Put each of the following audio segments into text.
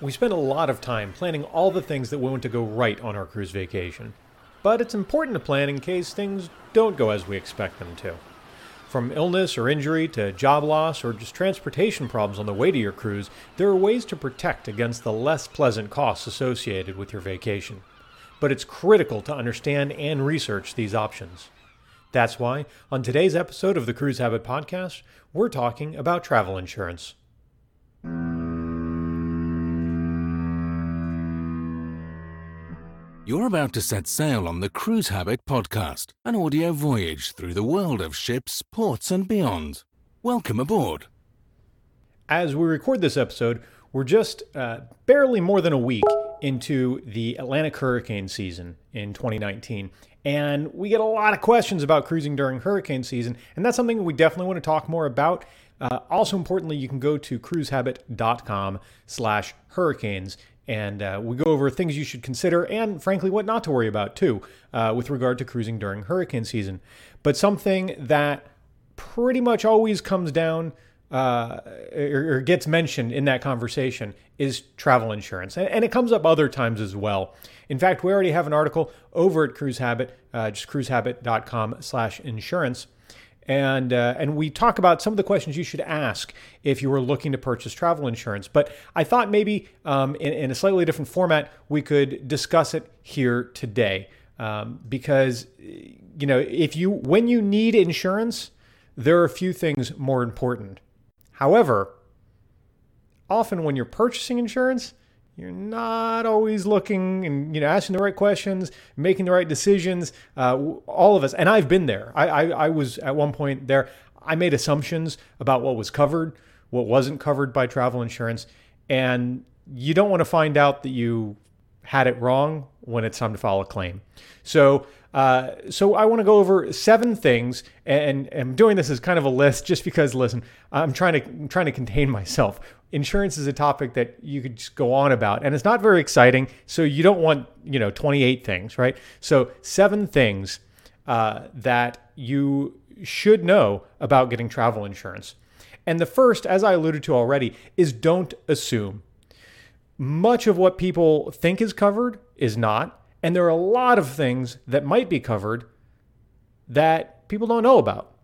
We spend a lot of time planning all the things that we want to go right on our cruise vacation. But it's important to plan in case things don't go as we expect them to. From illness or injury to job loss or just transportation problems on the way to your cruise, there are ways to protect against the less pleasant costs associated with your vacation. But it's critical to understand and research these options. That's why, on today's episode of the Cruise Habit Podcast, we're talking about travel insurance. You're about to set sail on the Cruise Habit podcast, an audio voyage through the world of ships, ports, and beyond. Welcome aboard. As we record this episode, we're just uh, barely more than a week into the Atlantic hurricane season in 2019. And we get a lot of questions about cruising during hurricane season, and that's something we definitely want to talk more about. Uh, also importantly, you can go to cruisehabit.com slash hurricanes and uh, we go over things you should consider and, frankly, what not to worry about too uh, with regard to cruising during hurricane season. But something that pretty much always comes down uh, or, gets mentioned in that conversation is travel insurance. And, and, it comes up other times as well. In fact, we already have an article over at Cruise Habit, uh, just cruisehabit.com slash insurance and uh, and we talk about some of the questions you should ask if you were looking to purchase travel insurance. But I thought maybe um, in, in, a slightly different format we could discuss it here today um, because you know if you when you need insurance, there are a few things more important. However, often when you're purchasing insurance, you're not always looking and you know asking the right questions, making the right decisions. Uh, all of us, and I've been there. I, I, I was at one point there. I made assumptions about what was covered, what wasn't covered by travel insurance, and you don't want to find out that you had it wrong when it's time to file a claim. So, uh, so I want to go over seven things, and, and I'm doing this as kind of a list, just because. Listen, I'm trying to I'm trying to contain myself. Insurance is a topic that you could just go on about and it's not very exciting so you don't want you know 28 things right? So seven things uh, that you should know about getting travel insurance. And the first as i alluded to already is don't assume. Much of what people think is covered is not and there are a lot of things that might be covered that people don't know about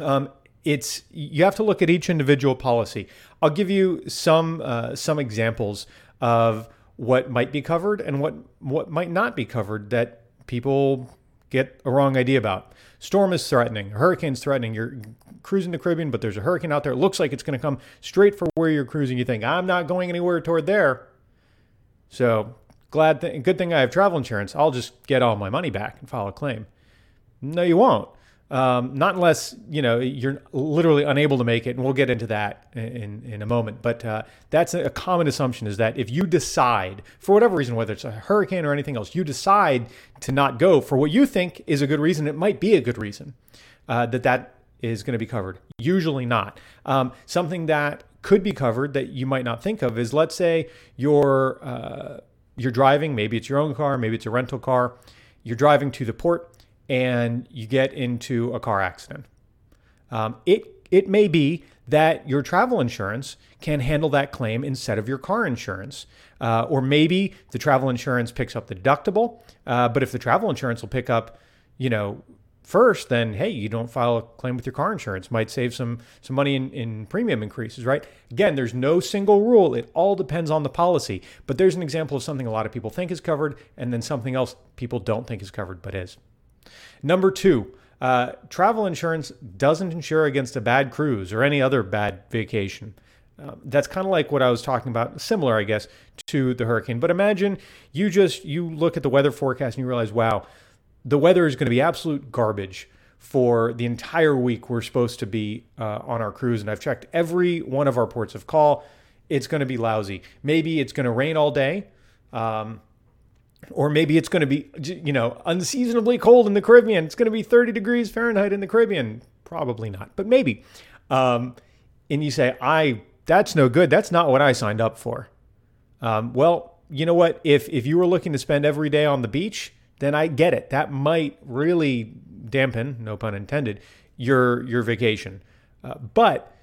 um, it's you have to look at each individual policy. I'll give you some uh, some examples of what might be covered and what what might not be covered that people get a wrong idea about. Storm is threatening, hurricane's threatening. You're cruising the Caribbean, but there's a hurricane out there. It looks like it's going to come straight for where you're cruising. You think I'm not going anywhere toward there. So glad, th- good thing I have travel insurance. I'll just get all my money back and file a claim. No, you won't. Um, not unless you know you're literally unable to make it, and we'll get into that in in a moment. But uh, that's a common assumption is that if you decide for whatever reason, whether it's a hurricane or anything else, you decide to not go for what you think is a good reason. It might be a good reason uh, that that is going to be covered. Usually not. Um, something that could be covered that you might not think of is let's say you're uh, you're driving, maybe it's your own car, maybe it's a rental car. You're driving to the port and you get into a car accident. Um, it it may be that your travel insurance can handle that claim instead of your car insurance, uh, or maybe the travel insurance picks up the deductible. Uh, but if the travel insurance will pick up, you know, first, then hey, you don't file a claim with your car insurance. Might save some some money in, in premium increases, right? Again, there's no single rule. It all depends on the policy. But there's an example of something a lot of people think is covered, and then something else people don't think is covered but is. Number two, uh, travel insurance doesn't insure against a bad cruise or any other bad vacation. Uh, that's kind of like what I was talking about, similar, I guess, to the hurricane. But imagine you just you look at the weather forecast and you realize, wow, the weather is going to be absolute garbage for the entire week we're supposed to be uh, on our cruise. And I've checked every one of our ports of call. It's going to be lousy. Maybe it's going to rain all day. Um, or maybe it's going to be, you know, unseasonably cold in the Caribbean. It's going to be 30 degrees Fahrenheit in the Caribbean. Probably not, but maybe. Um, and you say, I, that's no good. That's not what I signed up for. Um, well, you know what? If, if you were looking to spend every day on the beach, then I get it. That might really dampen, no pun intended, your, your vacation. Uh, but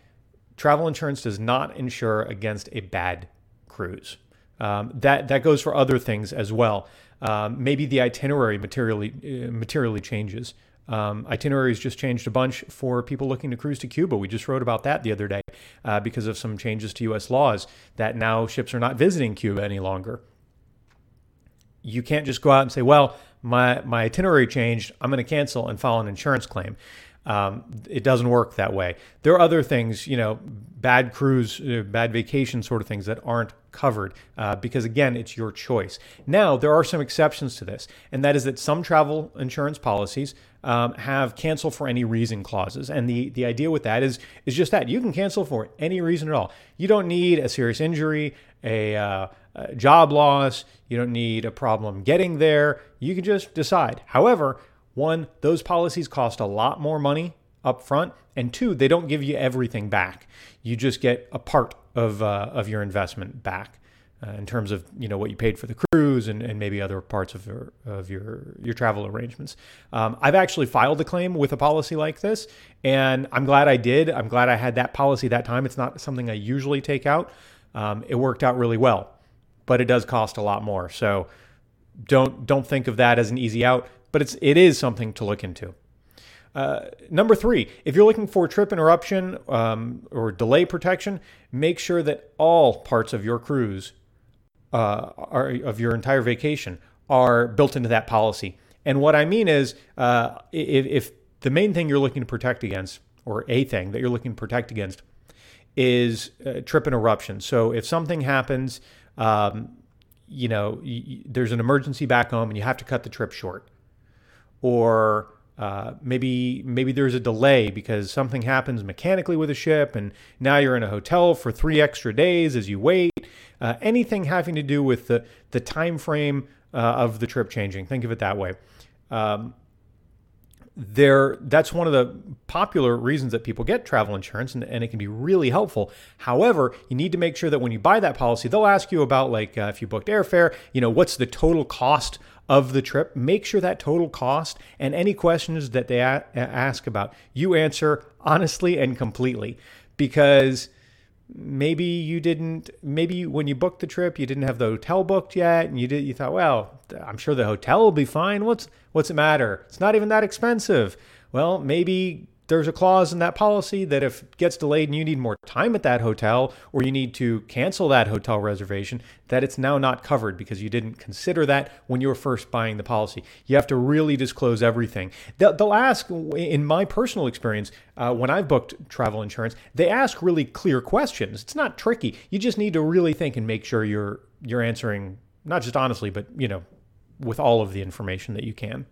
travel insurance does not insure against a bad cruise. Um, that that goes for other things as well. Um, maybe the itinerary materially uh, materially changes. Um, itineraries just changed a bunch for people looking to cruise to Cuba. We just wrote about that the other day uh, because of some changes to U.S. laws that now ships are not visiting Cuba any longer. You can't just go out and say, "Well, my my itinerary changed. I'm going to cancel and file an insurance claim." Um, it doesn't work that way. There are other things, you know, bad cruise, uh, bad vacation sort of things that aren't covered uh, because, again, it's your choice. Now, there are some exceptions to this, and that is that some travel insurance policies um, have cancel for any reason clauses. And the, the idea with that is, is just that you can cancel for any reason at all. You don't need a serious injury, a, uh, a job loss, you don't need a problem getting there. You can just decide. However, one, those policies cost a lot more money up front, and two, they don't give you everything back. You just get a part of uh, of your investment back. Uh, in terms of you know what you paid for the cruise and, and maybe other parts of your of your your travel arrangements. Um, I've actually filed a claim with a policy like this, and I'm glad I did. I'm glad I had that policy that time. It's not something I usually take out. Um, it worked out really well, but it does cost a lot more. So don't don't think of that as an easy out but it's it is something to look into. Uh, number three, if you're looking for trip interruption um, or delay protection, make sure that all parts of your cruise, uh, are, of your entire vacation, are built into that policy. And what I mean is, uh, if, if the main thing you're looking to protect against, or a thing that you're looking to protect against, is uh, trip interruption. So if something happens, um, you know, there's an emergency back home and you have to cut the trip short or uh, maybe maybe there's a delay because something happens mechanically with a ship, and now you're in a hotel for three extra days as you wait. Uh, anything having to do with the the time frame uh, of the trip changing. Think of it that way. Um, there, that's one of the popular reasons that people get travel insurance, and, and, it can be really helpful. However, you need to make sure that when you buy that policy, they'll ask you about like uh, if you booked airfare, you know, what's the total cost of the trip. Make sure that total cost and any questions that they a- ask about, you answer honestly and completely because maybe you didn't maybe when you booked the trip you didn't have the hotel booked yet and you did you thought well i'm sure the hotel will be fine. What's what's it matter? It's not even that expensive. Well maybe there's a clause in that policy that if it gets delayed and you need more time at that hotel or you need to cancel that hotel reservation, that it's now not covered because you didn't consider that when you were first buying the policy. You have to really disclose everything. They'll, ask, in my personal experience, uh, when I've booked travel insurance, they ask really clear questions. It's not tricky. You just need to really think and make sure you're you're answering not just honestly, but you know, with all of the information that you can.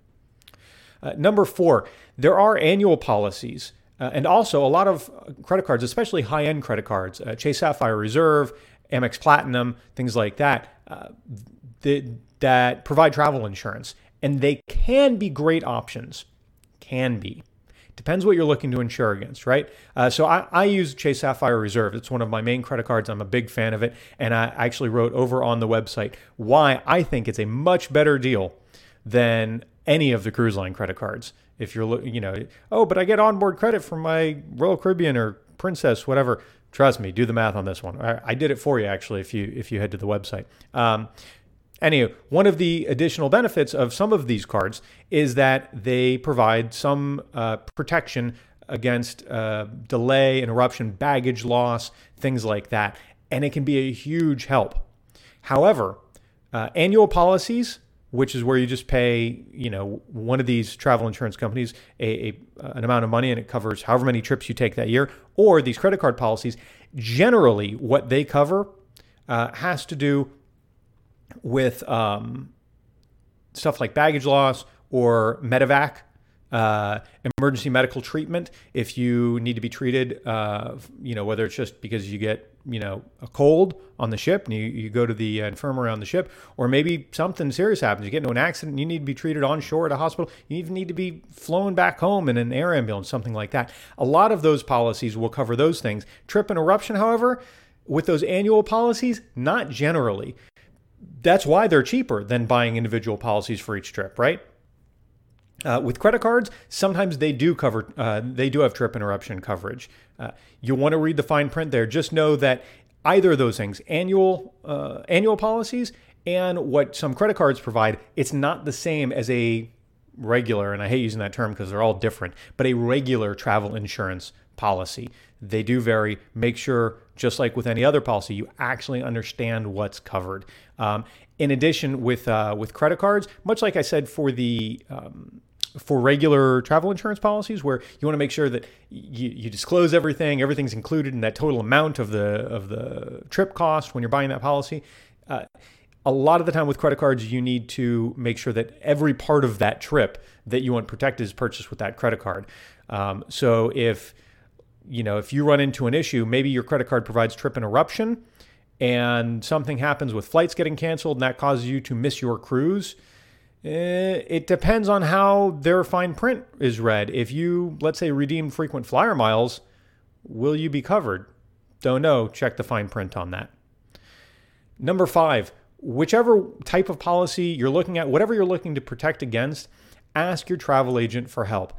Uh, number four, there are annual policies. Uh, and also, a lot of credit cards, especially high end credit cards, uh, Chase Sapphire Reserve, Amex Platinum, things like that, uh, that, that provide travel insurance. And they can be great options. Can be. Depends what you're looking to insure against, right? Uh, so I, I, use Chase Sapphire Reserve. It's one of my main credit cards. I'm a big fan of it. And I actually wrote over on the website why I think it's a much better deal than any of the cruise line credit cards. If you're, you know, oh, but I get onboard credit from my Royal Caribbean or Princess, whatever. Trust me, do the math on this one. I, I did it for you actually. If you if you head to the website. Um, Anyway, one of the additional benefits of some of these cards is that they provide some uh, protection against uh, delay, interruption, baggage loss, things like that. And it can be a huge help. However, uh, annual policies which is where you just pay, you know, one of these travel insurance companies a, a, an amount of money and it covers however many trips you take that year, or these credit card policies. Generally, what they cover uh, has to do with um, stuff like baggage loss or medevac, uh, emergency medical treatment. If you need to be treated, uh, you know, whether it's just because you get you know a cold on the ship and you, you go to the uh, infirmary on the ship or maybe something serious happens. You get into an accident you need to be treated on shore at a hospital you even need to be flown back home in an air ambulance something like that. A lot of those policies will cover those things. Trip interruption however with those annual policies not generally. That's why they're cheaper than buying individual policies for each trip right uh, with credit cards, sometimes they do cover, uh, they do have trip interruption coverage. Uh, you want to read the fine print there. Just know that either of those things, annual uh, annual policies and what some credit cards provide, it's not the same as a regular, and I hate using that term because they're all different, but a regular travel insurance policy. They do vary. Make sure, just like with any other policy, you actually understand what's covered. Um, in addition, with uh, with credit cards, much like I said for the um, for regular travel insurance policies where you want to make sure that you, you disclose everything, everything's included in that total amount of the of the trip cost when you're buying that policy. Uh, a lot of the time with credit cards, you need to make sure that every part of that trip that you want protected is purchased with that credit card. Um, so if you know if you run into an issue, maybe your credit card provides trip interruption, and something happens with flights getting canceled, and that causes you to miss your cruise Eh, it depends on how their fine print is read. If you, let's say, redeem frequent flyer miles, will you be covered? Don't know. Check the fine print on that. Number five, whichever type of policy you're looking at, whatever you're looking to protect against, ask your travel agent for help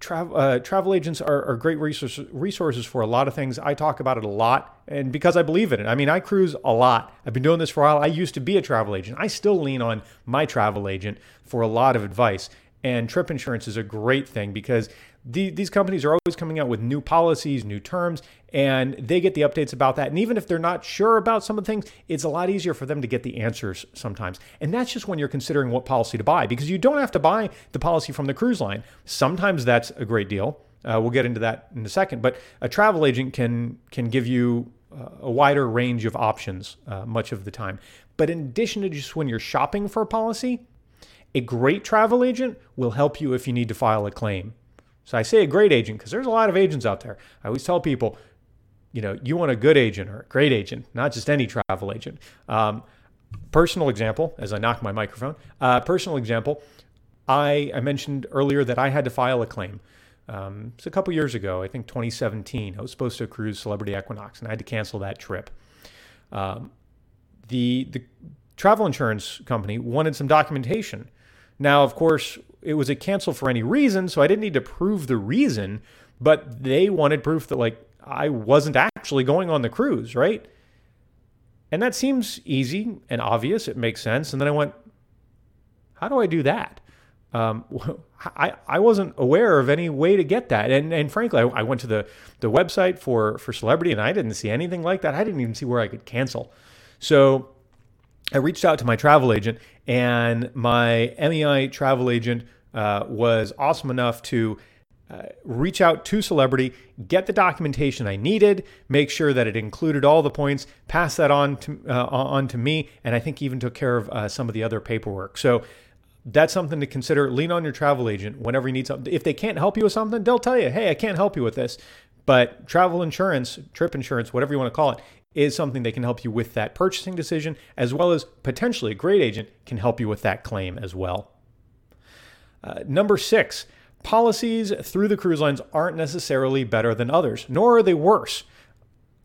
travel uh, travel agents are, are great resources resources for a lot of things. I talk about it a lot, and because I believe in it. I mean, I cruise a lot. I've been doing this for a while. I used to be a travel agent. I still lean on my travel agent for a lot of advice. And trip insurance is a great thing because the, these companies are always coming out with new policies, new terms, and they get the updates about that. And even if they're not sure about some of the things, it's a lot easier for them to get the answers sometimes. And that's just when you're considering what policy to buy because you don't have to buy the policy from the cruise line. Sometimes that's a great deal. Uh, we'll get into that in a second. But a travel agent can can give you uh, a wider range of options uh, much of the time. But in addition to just when you're shopping for a policy, a great travel agent will help you if you need to file a claim. So I say a great agent because there's a lot of agents out there. I always tell people, you know, you want a good agent or a great agent, not just any travel agent. Um, personal example, as I knock my microphone, uh, personal example, I, I mentioned earlier that I had to file a claim. Um, it's a couple years ago, I think 2017. I was supposed to cruise Celebrity Equinox, and I had to cancel that trip. Um, the the travel insurance company wanted some documentation now, of course, it was a cancel for any reason, so I didn't need to prove the reason, but they wanted proof that like I wasn't actually going on the cruise, right? And that seems easy and obvious. It makes sense. And then I went, how do I do that? Um, I, I wasn't aware of any way to get that. And, and frankly, I, I, went to the, the website for, for Celebrity and I didn't see anything like that. I didn't even see where I could cancel. So I reached out to my travel agent, and my MEI travel agent uh, was awesome enough to uh, reach out to Celebrity, get the documentation I needed, make sure that it included all the points, pass that on to uh, on to me, and I think even took care of uh, some of the other paperwork. So that's something to consider. Lean on your travel agent whenever you need something. If they can't help you with something, they'll tell you, "Hey, I can't help you with this." But travel insurance, trip insurance, whatever you want to call it, is something that can help you with that purchasing decision, as well as potentially a great agent can help you with that claim as well. Uh, number six, policies through the cruise lines aren't necessarily better than others, nor are they worse.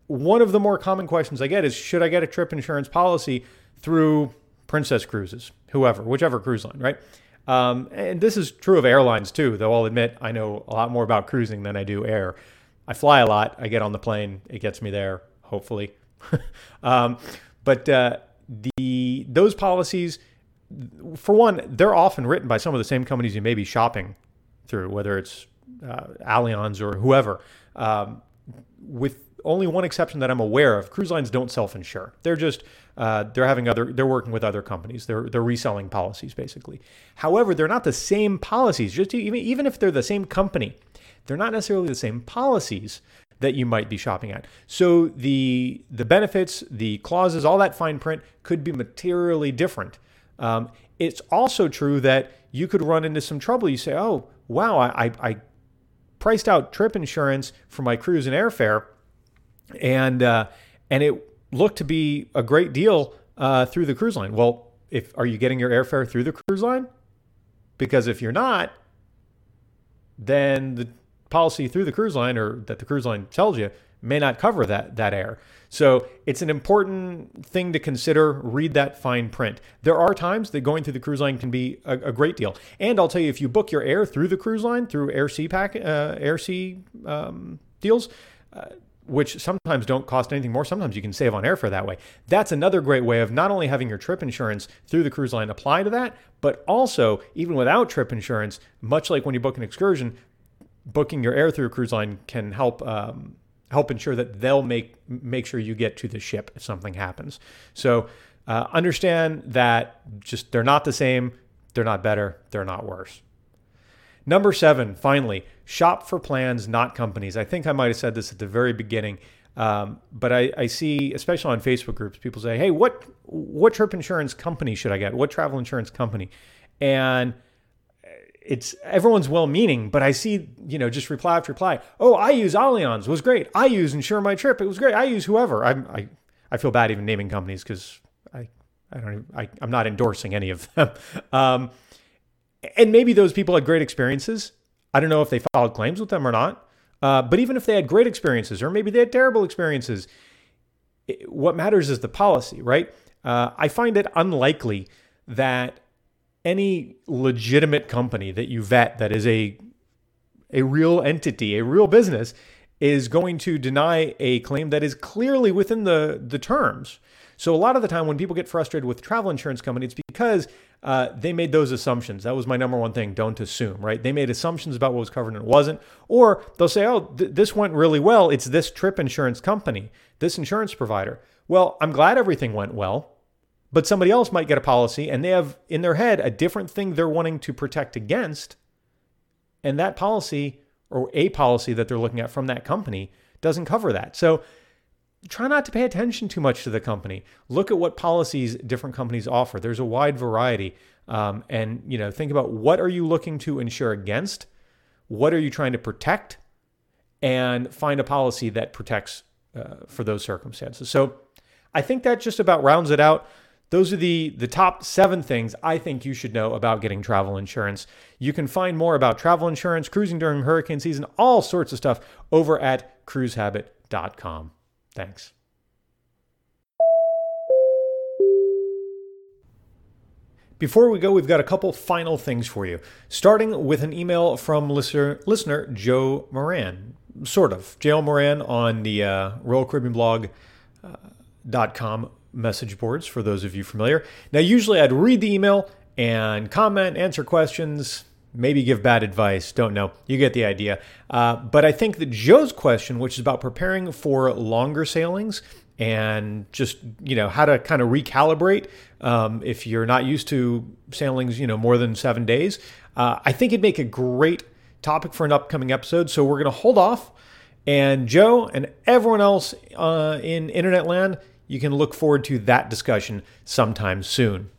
One of the more common questions I get is Should I get a trip insurance policy through Princess Cruises, whoever, whichever cruise line, right? Um, and this is true of airlines too, though I'll admit I know a lot more about cruising than I do air. I fly a lot, I get on the plane, it gets me there hopefully. um, but uh, the those policies, for one, they're often written by some of the same companies you may be shopping through, whether it's uh, Allianz or whoever. Um, with only one exception that I'm aware of, cruise lines don't self-insure. They're just uh, they're having other they're working with other companies. They're they're reselling policies basically. However, they're not the same policies. Just even even if they're the same company, they're not necessarily the same policies that you might be shopping at. So the the benefits, the clauses, all that fine print could be materially different. Um, it's also true that you could run into some trouble. You say, "Oh, wow, I, I priced out trip insurance for my cruise and airfare, and uh, and it looked to be a great deal uh, through the cruise line." Well, if are you getting your airfare through the cruise line? Because if you're not, then the policy through the cruise line or that the cruise line tells you may not cover that that air. So it's an important thing to consider. Read that fine print. There are times that going through the cruise line can be a, a great deal. And I'll tell you, if you book your air through the cruise line through Air Sea pack, uh, Air Sea um, deals, uh, which sometimes don't cost anything more. Sometimes you can save on airfare that way. That's another great way of not only having your trip insurance through the cruise line apply to that, but also, even without trip insurance, much like when you book an excursion, booking your air through a cruise line can help um, help ensure that they'll make make sure you get to the ship if something happens. So uh, understand that just they're not the same, they're not better, they're not worse. Number seven, finally, shop for plans, not companies. I think I might have said this at the very beginning, um, but I, I, see, especially on Facebook groups, people say, "Hey, what what trip insurance company should I get? What travel insurance company?" And it's everyone's well-meaning, but I see, you know, just reply after reply. Oh, I use Allianz, was great. I use Insure My Trip, it was great. I use whoever. I'm, I I feel bad even naming companies because I I don't even, I I'm not endorsing any of them. Um, and maybe those people had great experiences. I don't know if they filed claims with them or not. Uh, but even if they had great experiences, or maybe they had terrible experiences, it, what matters is the policy, right? Uh, I find it unlikely that any legitimate company that you vet that is a a real entity, a real business, is going to deny a claim that is clearly within the the terms. So a lot of the time when people get frustrated with travel insurance companies, it's because uh, they made those assumptions. That was my number one thing. Don't assume, right? They made assumptions about what was covered and it wasn't. Or they'll say, oh, th- this went really well. It's this trip insurance company, this insurance provider. Well, I'm glad everything went well. But somebody else might get a policy and they have in their head a different thing they're wanting to protect against. And that policy or a policy that they're looking at from that company doesn't cover that. So try not to pay attention too much to the company. Look at what policies different companies offer. There's a wide variety. Um, and you know, think about what are you looking to insure against? What are you trying to protect? And find a policy that protects uh, for those circumstances. So I think that just about rounds it out. Those are the, the top seven things I think you should know about getting travel insurance. You can find more about travel insurance, cruising during hurricane season, all sorts of stuff over at cruisehabit.com. Thanks. Before we go, we've got a couple final things for you. Starting with an email from listener, listener Joe Moran, sort of. JL Moran on the uh, Royal Caribbean. Uh, .com message boards for those of you familiar. Now, usually I'd read the email and comment, answer questions, maybe give bad advice. Don't know. You get the idea. Uh, but I think that Joe's question, which is about preparing for longer sailings and just you know how to kind of recalibrate um, if you're not used to sailings, you know more than seven days. Uh, I think it'd make a great topic for an upcoming episode. So we're going to hold off. And Joe and everyone else uh, in internet land, you can look forward to that discussion sometime soon.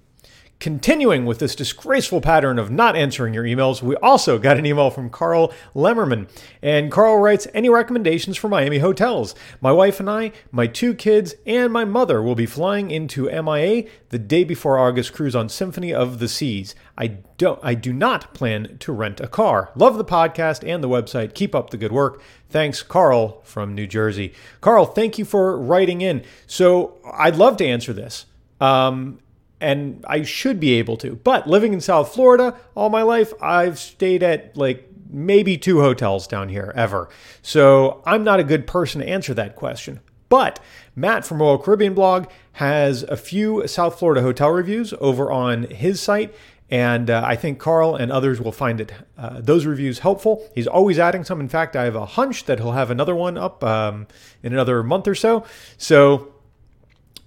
Continuing with this disgraceful pattern of not answering your emails, we also got an email from Carl Lemmerman. And Carl writes Any recommendations for Miami hotels? My wife and I, my two kids, and my mother will be flying into MIA the day before August cruise on Symphony of the Seas. I don't I do not plan to rent a car. Love the podcast and the website. Keep up the good work. Thanks, Carl from New Jersey. Carl, thank you for writing in. So I'd love to answer this. Um, and I should be able to. But living in South Florida all my life, I've stayed at like maybe two hotels down here ever. So I'm not a good person to answer that question. But Matt from Royal Caribbean blog has a few South Florida hotel reviews over on his site. And uh, I think Carl and others will find it uh, those reviews helpful. He's always adding some. In fact, I have a hunch that he'll have another one up um, in another month or so. So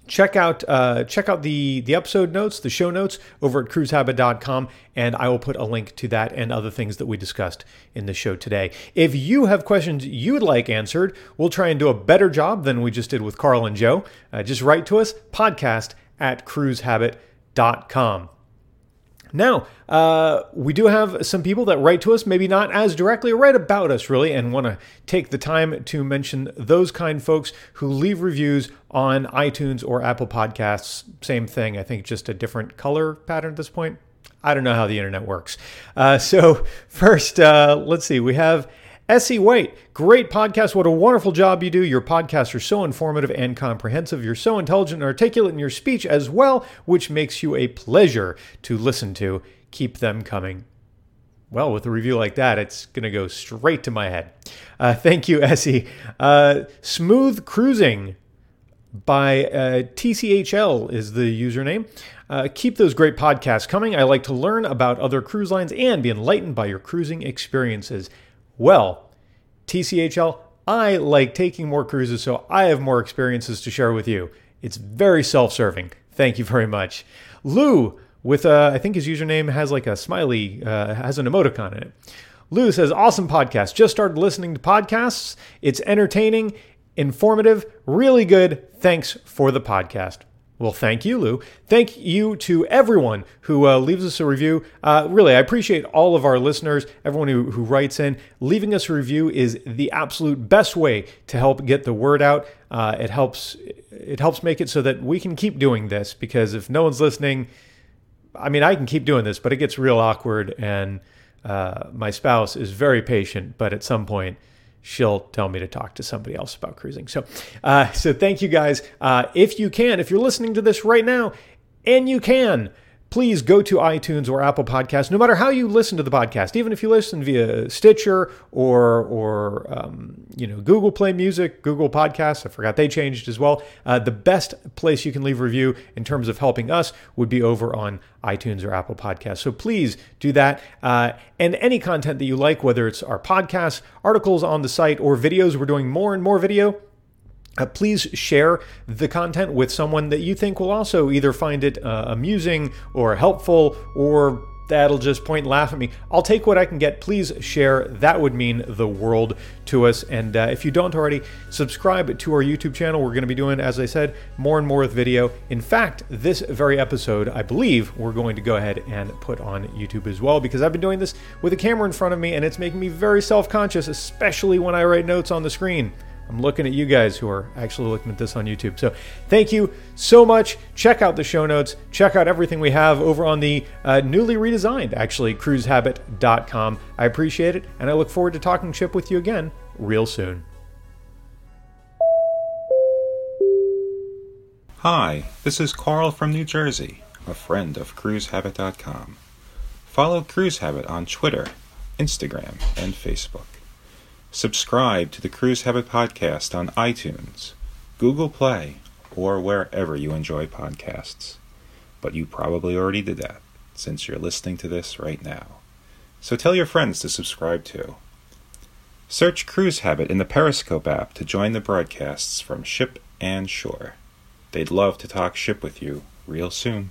check out uh, check out the the episode notes, the show notes over at cruisehabit.com, and I will put a link to that and other things that we discussed in the show today. If you have questions you'd like answered, we'll try and do a better job than we just did with Carl and Joe. Uh, just write to us, podcast at cruisehabit.com. Now, uh, we do have some people that write to us, maybe not as directly, write about us really, and want to take the time to mention those kind folks who leave reviews on iTunes or Apple Podcasts. Same thing, I think just a different color pattern at this point. I don't know how the internet works. Uh, so, first, uh, let's see, we have S.E. White, great podcast. What a wonderful job you do. Your podcasts are so informative and comprehensive. You're so intelligent and articulate in your speech as well, which makes you a pleasure to listen to. Keep them coming. well, with a review like that, it's going to go straight to my head. Uh, thank you, Essie. Uh, Smooth Cruising by uh, TCHL is the username. Uh, keep those great podcasts coming. I like to learn about other cruise lines and be enlightened by your cruising experiences. Well, TCHL, I like taking more cruises, so I have more experiences to share with you. It's very self serving. Thank you very much. Lou, with uh, I think his username has like a smiley, uh, has an emoticon in it. Lou says, awesome podcast. Just started listening to podcasts. It's entertaining, informative, really good. Thanks for the podcast. Well, thank you, Lou. Thank you to everyone who uh, leaves us a review. Uh, really, I appreciate all of our listeners, everyone who, who writes in. Leaving us a review is the absolute best way to help get the word out. Uh, it helps it helps make it so that we can keep doing this because if no one's listening, I mean, I can keep doing this, but it gets real awkward. And uh, my spouse is very patient, but at some point, she'll tell me to talk to somebody else about cruising. So, uh, so thank you guys. Uh, if you can, if you're listening to this right now, and you can, please go to iTunes or Apple Podcasts. No matter how you listen to the podcast, even if you listen via Stitcher or or um, you know Google Play Music, Google Podcasts. I forgot they changed as well. Uh, the best place you can leave a review in terms of helping us would be over on iTunes or Apple Podcasts. So please do that. Uh, and any content that you like, whether it's our podcasts, articles on the site, or videos, we're doing more and more video uh, please share the content with someone that you think will also either find it uh, amusing or helpful or that'll just point laugh at me. I'll take what I can get. Please share. That would mean the world to us. And uh, if you don't already, subscribe to our YouTube channel. We're going to be doing, as I said, more and more with video. In fact, this very episode, I believe, we're going to go ahead and put on YouTube as well because I've been doing this with a camera in front of me and it's making me very self conscious, especially when I write notes on the screen. I'm looking at you guys who are actually looking at this on YouTube. So thank you so much. Check out the show notes. Check out everything we have over on the uh, newly redesigned, actually, cruisehabit.com. I appreciate it, and I look forward to talking ship with you again real soon. Hi, this is Carl from New Jersey, a friend of cruisehabit.com. Follow Cruise Habit on Twitter, Instagram, and Facebook. Subscribe to the Cruise Habit Podcast on iTunes, Google Play, or wherever you enjoy podcasts. But you probably already did that, since you're listening to this right now. So tell your friends to subscribe too. Search Cruise Habit in the Periscope app to join the broadcasts from ship and shore. They'd love to talk ship with you real soon.